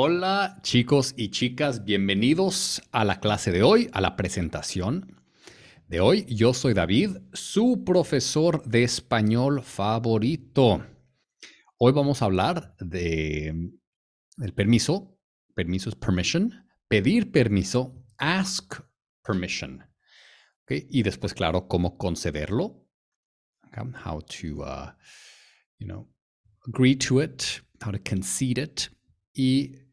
Hola chicos y chicas, bienvenidos a la clase de hoy, a la presentación de hoy. Yo soy David, su profesor de español favorito. Hoy vamos a hablar de el permiso. Permiso es permission. Pedir permiso, ask permission. Y después, claro, cómo concederlo. How to, uh, you know, agree to it, how to concede it. Y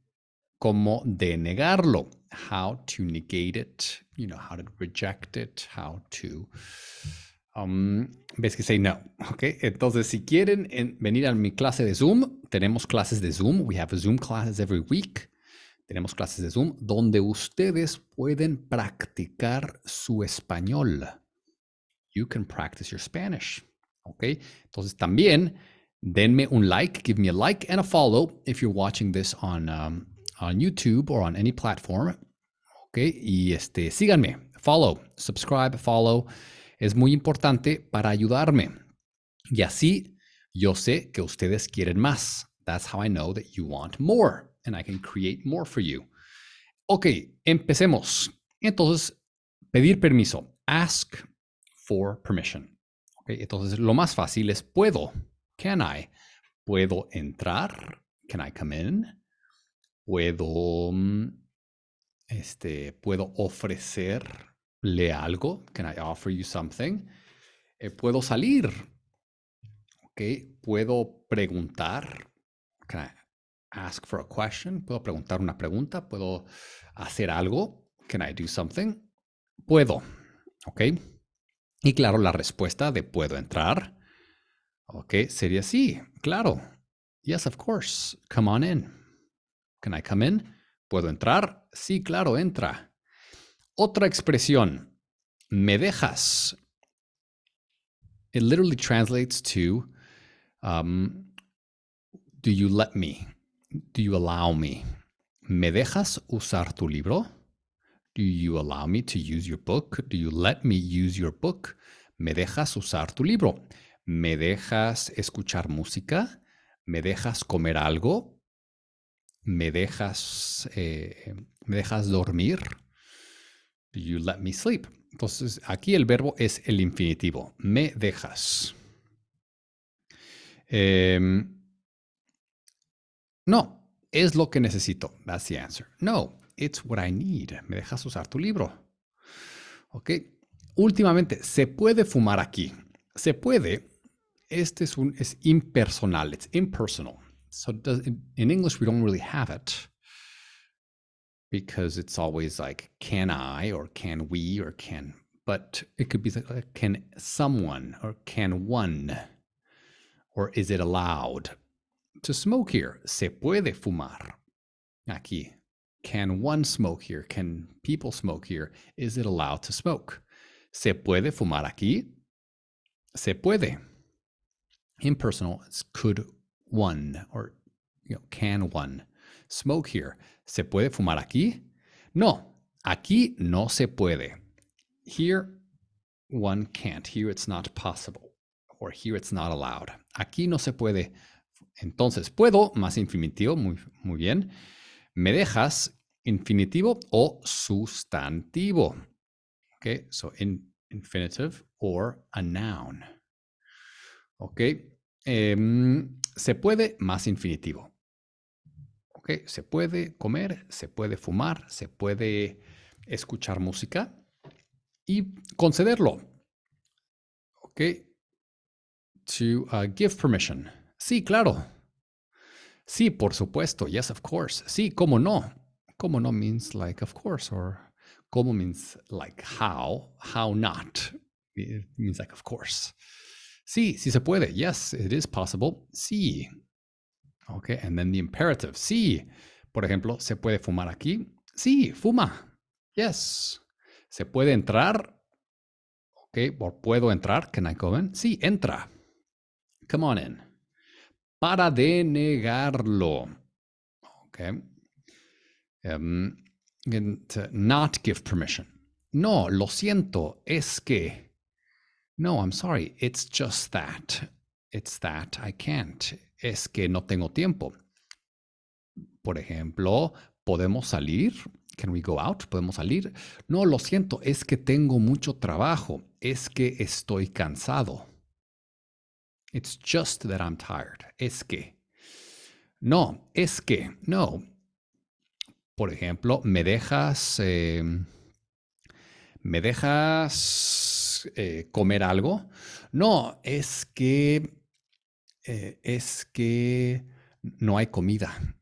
cómo denegarlo. How to negate it, you know, how to reject it, how to um, basically say no. Okay. Entonces, si quieren venir a mi clase de Zoom, tenemos clases de Zoom. We have Zoom classes every week. Tenemos clases de Zoom donde ustedes pueden practicar su español. You can practice your Spanish. Okay. Entonces, también denme un like, give me a like and a follow if you're watching this on um, on YouTube or on any platform. Ok, y este, síganme, follow, subscribe, follow. Es muy importante para ayudarme. Y así yo sé que ustedes quieren más. That's how I know that you want more and I can create more for you. Ok, empecemos. Entonces, pedir permiso. Ask for permission. Okay, entonces, lo más fácil es puedo. Can I? ¿Puedo entrar? Can I come in? Puedo, mm, este, puedo ofrecerle algo. Can I offer you something? Eh, puedo salir. Ok. Puedo preguntar. Can I ask for a question? Puedo preguntar una pregunta. Puedo hacer algo. Can I do something? Puedo. Ok. Y claro, la respuesta de puedo entrar. Ok. Sería sí. Claro. Yes, of course. Come on in. Can I come in? ¿Puedo entrar? Sí, claro, entra. Otra expresión. Me dejas. It literally translates to um, Do you let me? Do you allow me? ¿Me dejas usar tu libro? Do you allow me to use your book? Do you let me use your book? ¿Me dejas usar tu libro? ¿Me dejas escuchar música? ¿Me dejas comer algo? Me dejas, eh, me dejas dormir. Do you let me sleep? Entonces, aquí el verbo es el infinitivo. Me dejas. Um, no, es lo que necesito. That's the answer. No, it's what I need. Me dejas usar tu libro. Ok. Últimamente, ¿se puede fumar aquí? Se puede. Este es un es impersonal. It's impersonal. So does, in English, we don't really have it because it's always like, can I or can we or can, but it could be like, uh, can someone or can one or is it allowed to smoke here? Se puede fumar aquí. Can one smoke here? Can people smoke here? Is it allowed to smoke? Se puede fumar aquí? Se puede. Impersonal, it's could one or you know, can one smoke here? ¿Se puede fumar aquí? No, aquí no se puede. Here one can't. Here it's not possible. Or here it's not allowed. Aquí no se puede. Entonces, puedo más infinitivo, muy, muy bien. Me dejas infinitivo o sustantivo. Okay, so in infinitive or a noun. Okay, um, se puede más infinitivo. ¿Ok? Se puede comer, se puede fumar, se puede escuchar música y concederlo. ¿Ok? To uh, give permission. Sí, claro. Sí, por supuesto. Yes, of course. Sí, cómo no. Cómo no means like of course or cómo means like how. How not. It means like of course. Sí, sí se puede. Yes, it is possible. Sí. Ok, and then the imperative. Sí. Por ejemplo, ¿se puede fumar aquí? Sí, fuma. Yes. ¿Se puede entrar? Ok, or puedo entrar. Can I go in? Sí, entra. Come on in. Para denegarlo. Ok. Um, not give permission. No, lo siento, es que. No, I'm sorry. It's just that. It's that I can't. Es que no tengo tiempo. Por ejemplo, ¿podemos salir? Can we go out? ¿Podemos salir? No, lo siento, es que tengo mucho trabajo. Es que estoy cansado. It's just that I'm tired. Es que. No, es que. No. Por ejemplo, ¿me dejas... Em, ¿Me dejas eh, comer algo? No, es que... Eh, es que no hay comida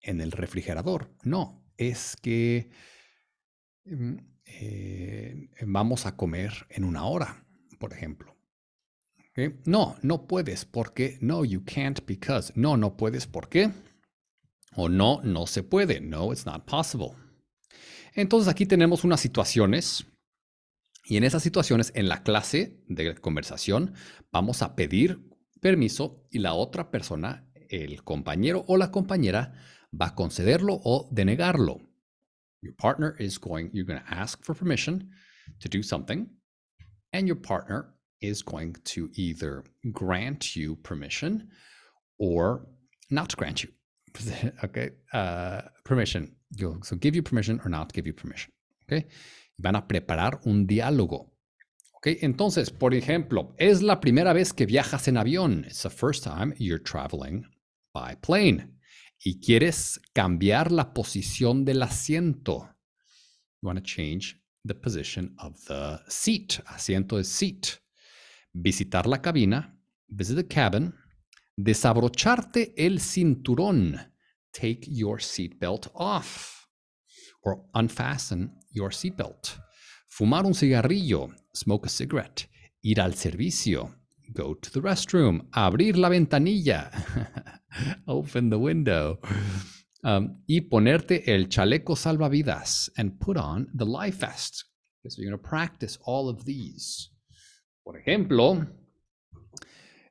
en el refrigerador. No, es que mm, eh, vamos a comer en una hora, por ejemplo. No, no puedes porque, no, you can't because, no, no puedes porque, o no, no se puede, no, it's not possible. Entonces aquí tenemos unas situaciones y en esas situaciones, en la clase de conversación, vamos a pedir permiso y la otra persona, el compañero o la compañera, va a concederlo o denegarlo. Your partner is going, you're going to ask for permission to do something, and your partner is going to either grant you permission or not grant you. okay, uh, permission. So give you permission or not give you permission. Okay, van a preparar un diálogo. Okay, entonces, por ejemplo, es la primera vez que viajas en avión. It's the first time you're traveling by plane. Y quieres cambiar la posición del asiento. You want to change the position of the seat. Asiento es seat. visitar la cabina, visit the cabin, desabrocharte el cinturón, take your seatbelt off, or unfasten your seatbelt, fumar un cigarrillo, smoke a cigarette, ir al servicio, go to the restroom, abrir la ventanilla, open the window, um, y ponerte el chaleco salvavidas and put on the life vest. So you're going to practice all of these. Por ejemplo,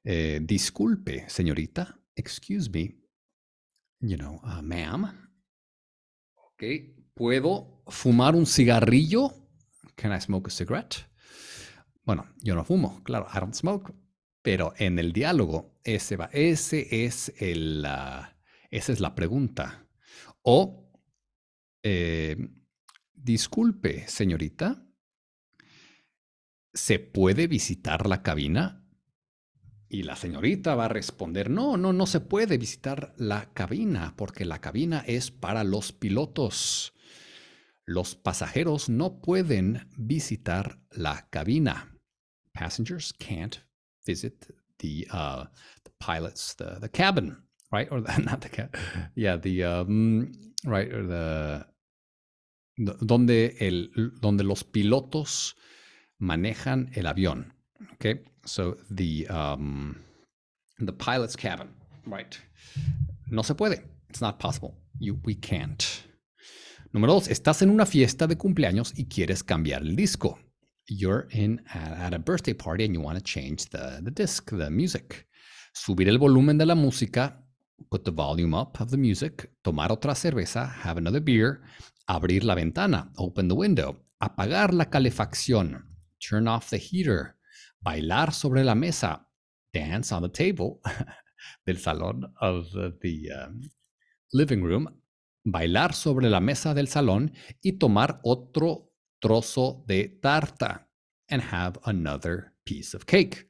eh, disculpe, señorita, excuse me, you know, uh, ma'am. Ok, ¿puedo fumar un cigarrillo? Can I smoke a cigarette? Bueno, yo no fumo, claro, I don't smoke. Pero en el diálogo, ese, va, ese es el, esa es la pregunta. O, eh, disculpe, señorita, ¿se puede visitar la cabina? Y la señorita va a responder, no, no, no se puede visitar la cabina porque la cabina es para los pilotos. Los pasajeros no pueden visitar la cabina. Passengers can't visit the, uh, the pilots, the, the cabin, right? Or the, not the cabin. Yeah, the, um, right, or the, donde, el, donde los pilotos manejan el avión. Okay, so the, um, the pilot's cabin, right? No se puede. It's not possible. You, we can't. Número dos, estás en una fiesta de cumpleaños y quieres cambiar el disco. You're in at, a birthday party and you want to change the, the disc, the music. Subir el volumen de la música, put the volume up of the music, tomar otra cerveza, have another beer, abrir la ventana, open the window, apagar la calefacción, turn off the heater, bailar sobre la mesa, dance on the table del salón of the, um, living room, bailar sobre la mesa del salón y tomar otro trozo de tarta and have another piece of cake.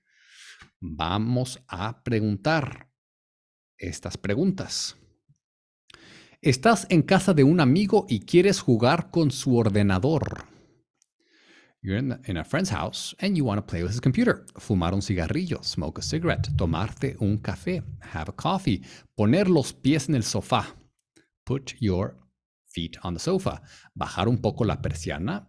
Vamos a preguntar estas preguntas. Estás en casa de un amigo y quieres jugar con su ordenador. You're in, a friend's house and you want to play with his computer. Fumar un cigarrillo, smoke a cigarette, tomarte un café, have a coffee, poner los pies en el sofá, put your feet on the sofa, bajar un poco la persiana,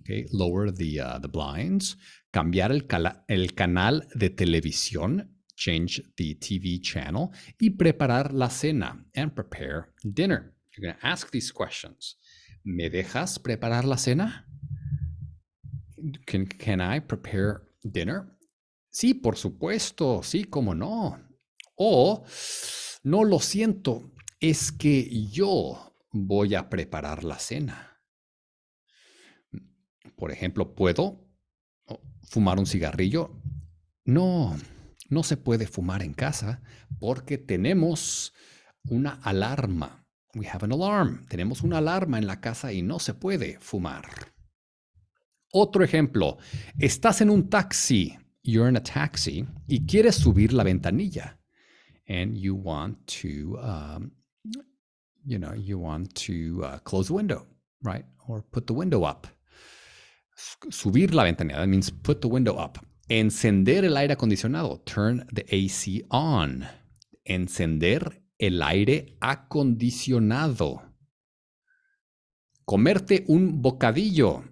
okay, lower the, uh, the blinds, cambiar el, canal de televisión, change the TV channel, y preparar la cena, and prepare dinner. You're going to ask these questions. ¿Me dejas preparar la cena? Can, can I prepare dinner? Sí, por supuesto, sí, cómo no. O, no lo siento, es que yo voy a preparar la cena. Por ejemplo, ¿puedo fumar un cigarrillo? No, no se puede fumar en casa porque tenemos una alarma. We have an alarm. Tenemos una alarma en la casa y no se puede fumar. Otro ejemplo. Estás en un taxi. You're in a taxi y quieres subir la ventanilla. And you want to, um, you know, you want to uh, close the window, right? Or put the window up. Subir la ventanilla. That means put the window up. Encender el aire acondicionado. Turn the AC on. Encender el aire acondicionado. Comerte un bocadillo.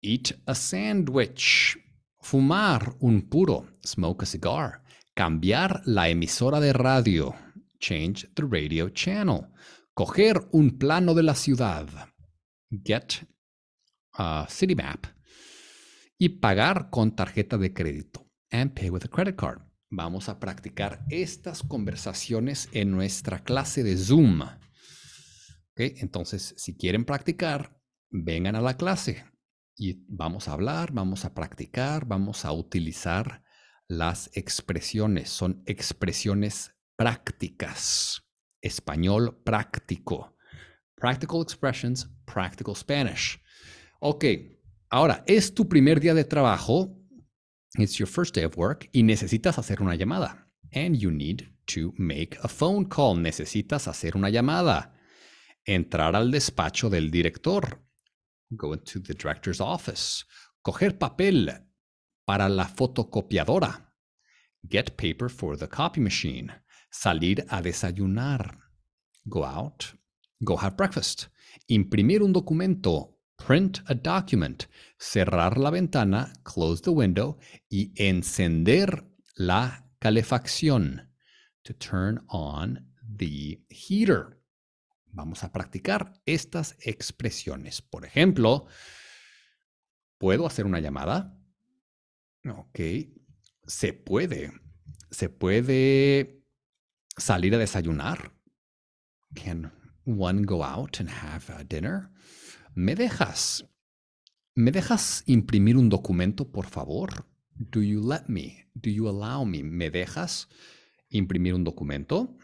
Eat a sandwich. Fumar un puro. Smoke a cigar. Cambiar la emisora de radio. Change the radio channel. Coger un plano de la ciudad. Get a city map. Y pagar con tarjeta de crédito. And pay with a credit card vamos a practicar estas conversaciones en nuestra clase de Zoom. Entonces, si quieren practicar, vengan a la clase y vamos a hablar, vamos a practicar, vamos a utilizar las expresiones. Son expresiones prácticas. Español práctico. Practical expressions, practical Spanish. Ok, ahora, es tu primer día de trabajo It's your first day of work y necesitas hacer una llamada. And you need to make a phone call. Necesitas hacer una llamada. Entrar al despacho del director. Go into the director's office. Coger papel para la fotocopiadora. Get paper for the copy machine. Salir a desayunar. Go out. Go have breakfast. Imprimir un documento print a document, cerrar la ventana, close the window y encender la calefacción, to turn on the heater. Vamos a practicar estas expresiones. Por ejemplo, ¿puedo hacer una llamada? Ok. Se puede. Se puede salir a desayunar. Can one go out and have a dinner? ¿Me dejas? ¿Me dejas imprimir un documento, por favor? Do you let me? Do you allow me? ¿Me dejas imprimir un documento?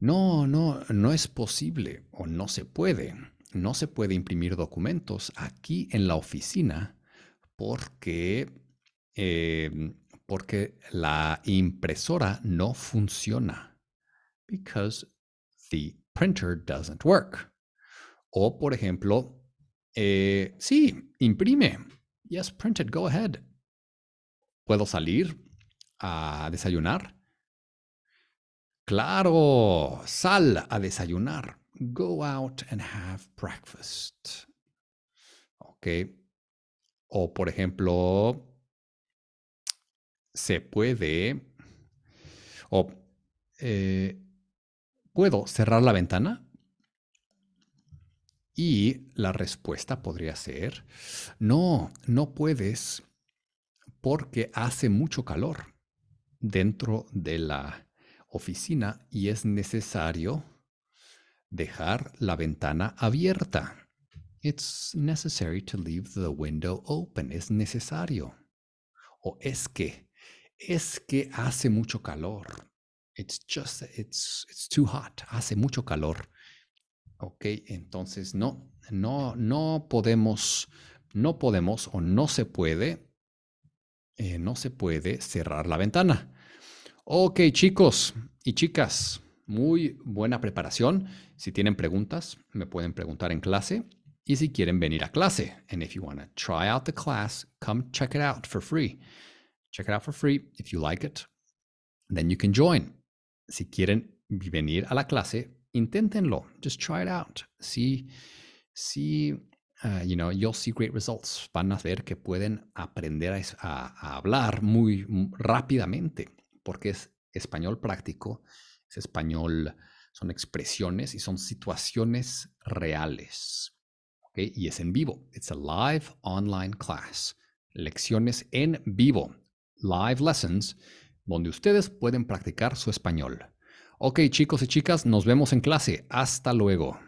No, no, no es posible o no se puede. No se puede imprimir documentos aquí en la oficina porque, em, porque la impresora no funciona. Because the printer doesn't work. O, por ejemplo, eh, sí, imprime. Yes, print it, go ahead. ¿Puedo salir a desayunar? Claro, sal a desayunar. Go out and have breakfast. Ok. O, por ejemplo, se puede. O, eh, ¿puedo cerrar la ventana? Y la respuesta podría ser, no, no puedes porque hace mucho calor dentro de la oficina y es necesario dejar la ventana abierta. It's necessary to leave the window open. Es necesario. O es que, es que hace mucho calor. It's just, it's, it's too hot. Hace mucho calor. Ok, entonces no, no, no podemos, no podemos o no se puede, eh, no se puede cerrar la ventana. Ok, chicos y chicas, muy buena preparación. Si tienen preguntas, me pueden preguntar en clase. Y si quieren venir a clase, and if you want to try out the class, come check it out for free. Check it out for free. If you like it, then you can join. Si quieren venir a la clase, inténtenlo. Just try it out. See, see, uh, you know, you'll see great results. Van a ver que pueden aprender a, a, hablar muy, rápidamente porque es español práctico, es español, son expresiones y son situaciones reales. ¿okay? Y es en vivo. It's a live online class. Lecciones en vivo. Live lessons donde ustedes pueden practicar su español. Ok chicos y chicas, nos vemos en clase. Hasta luego.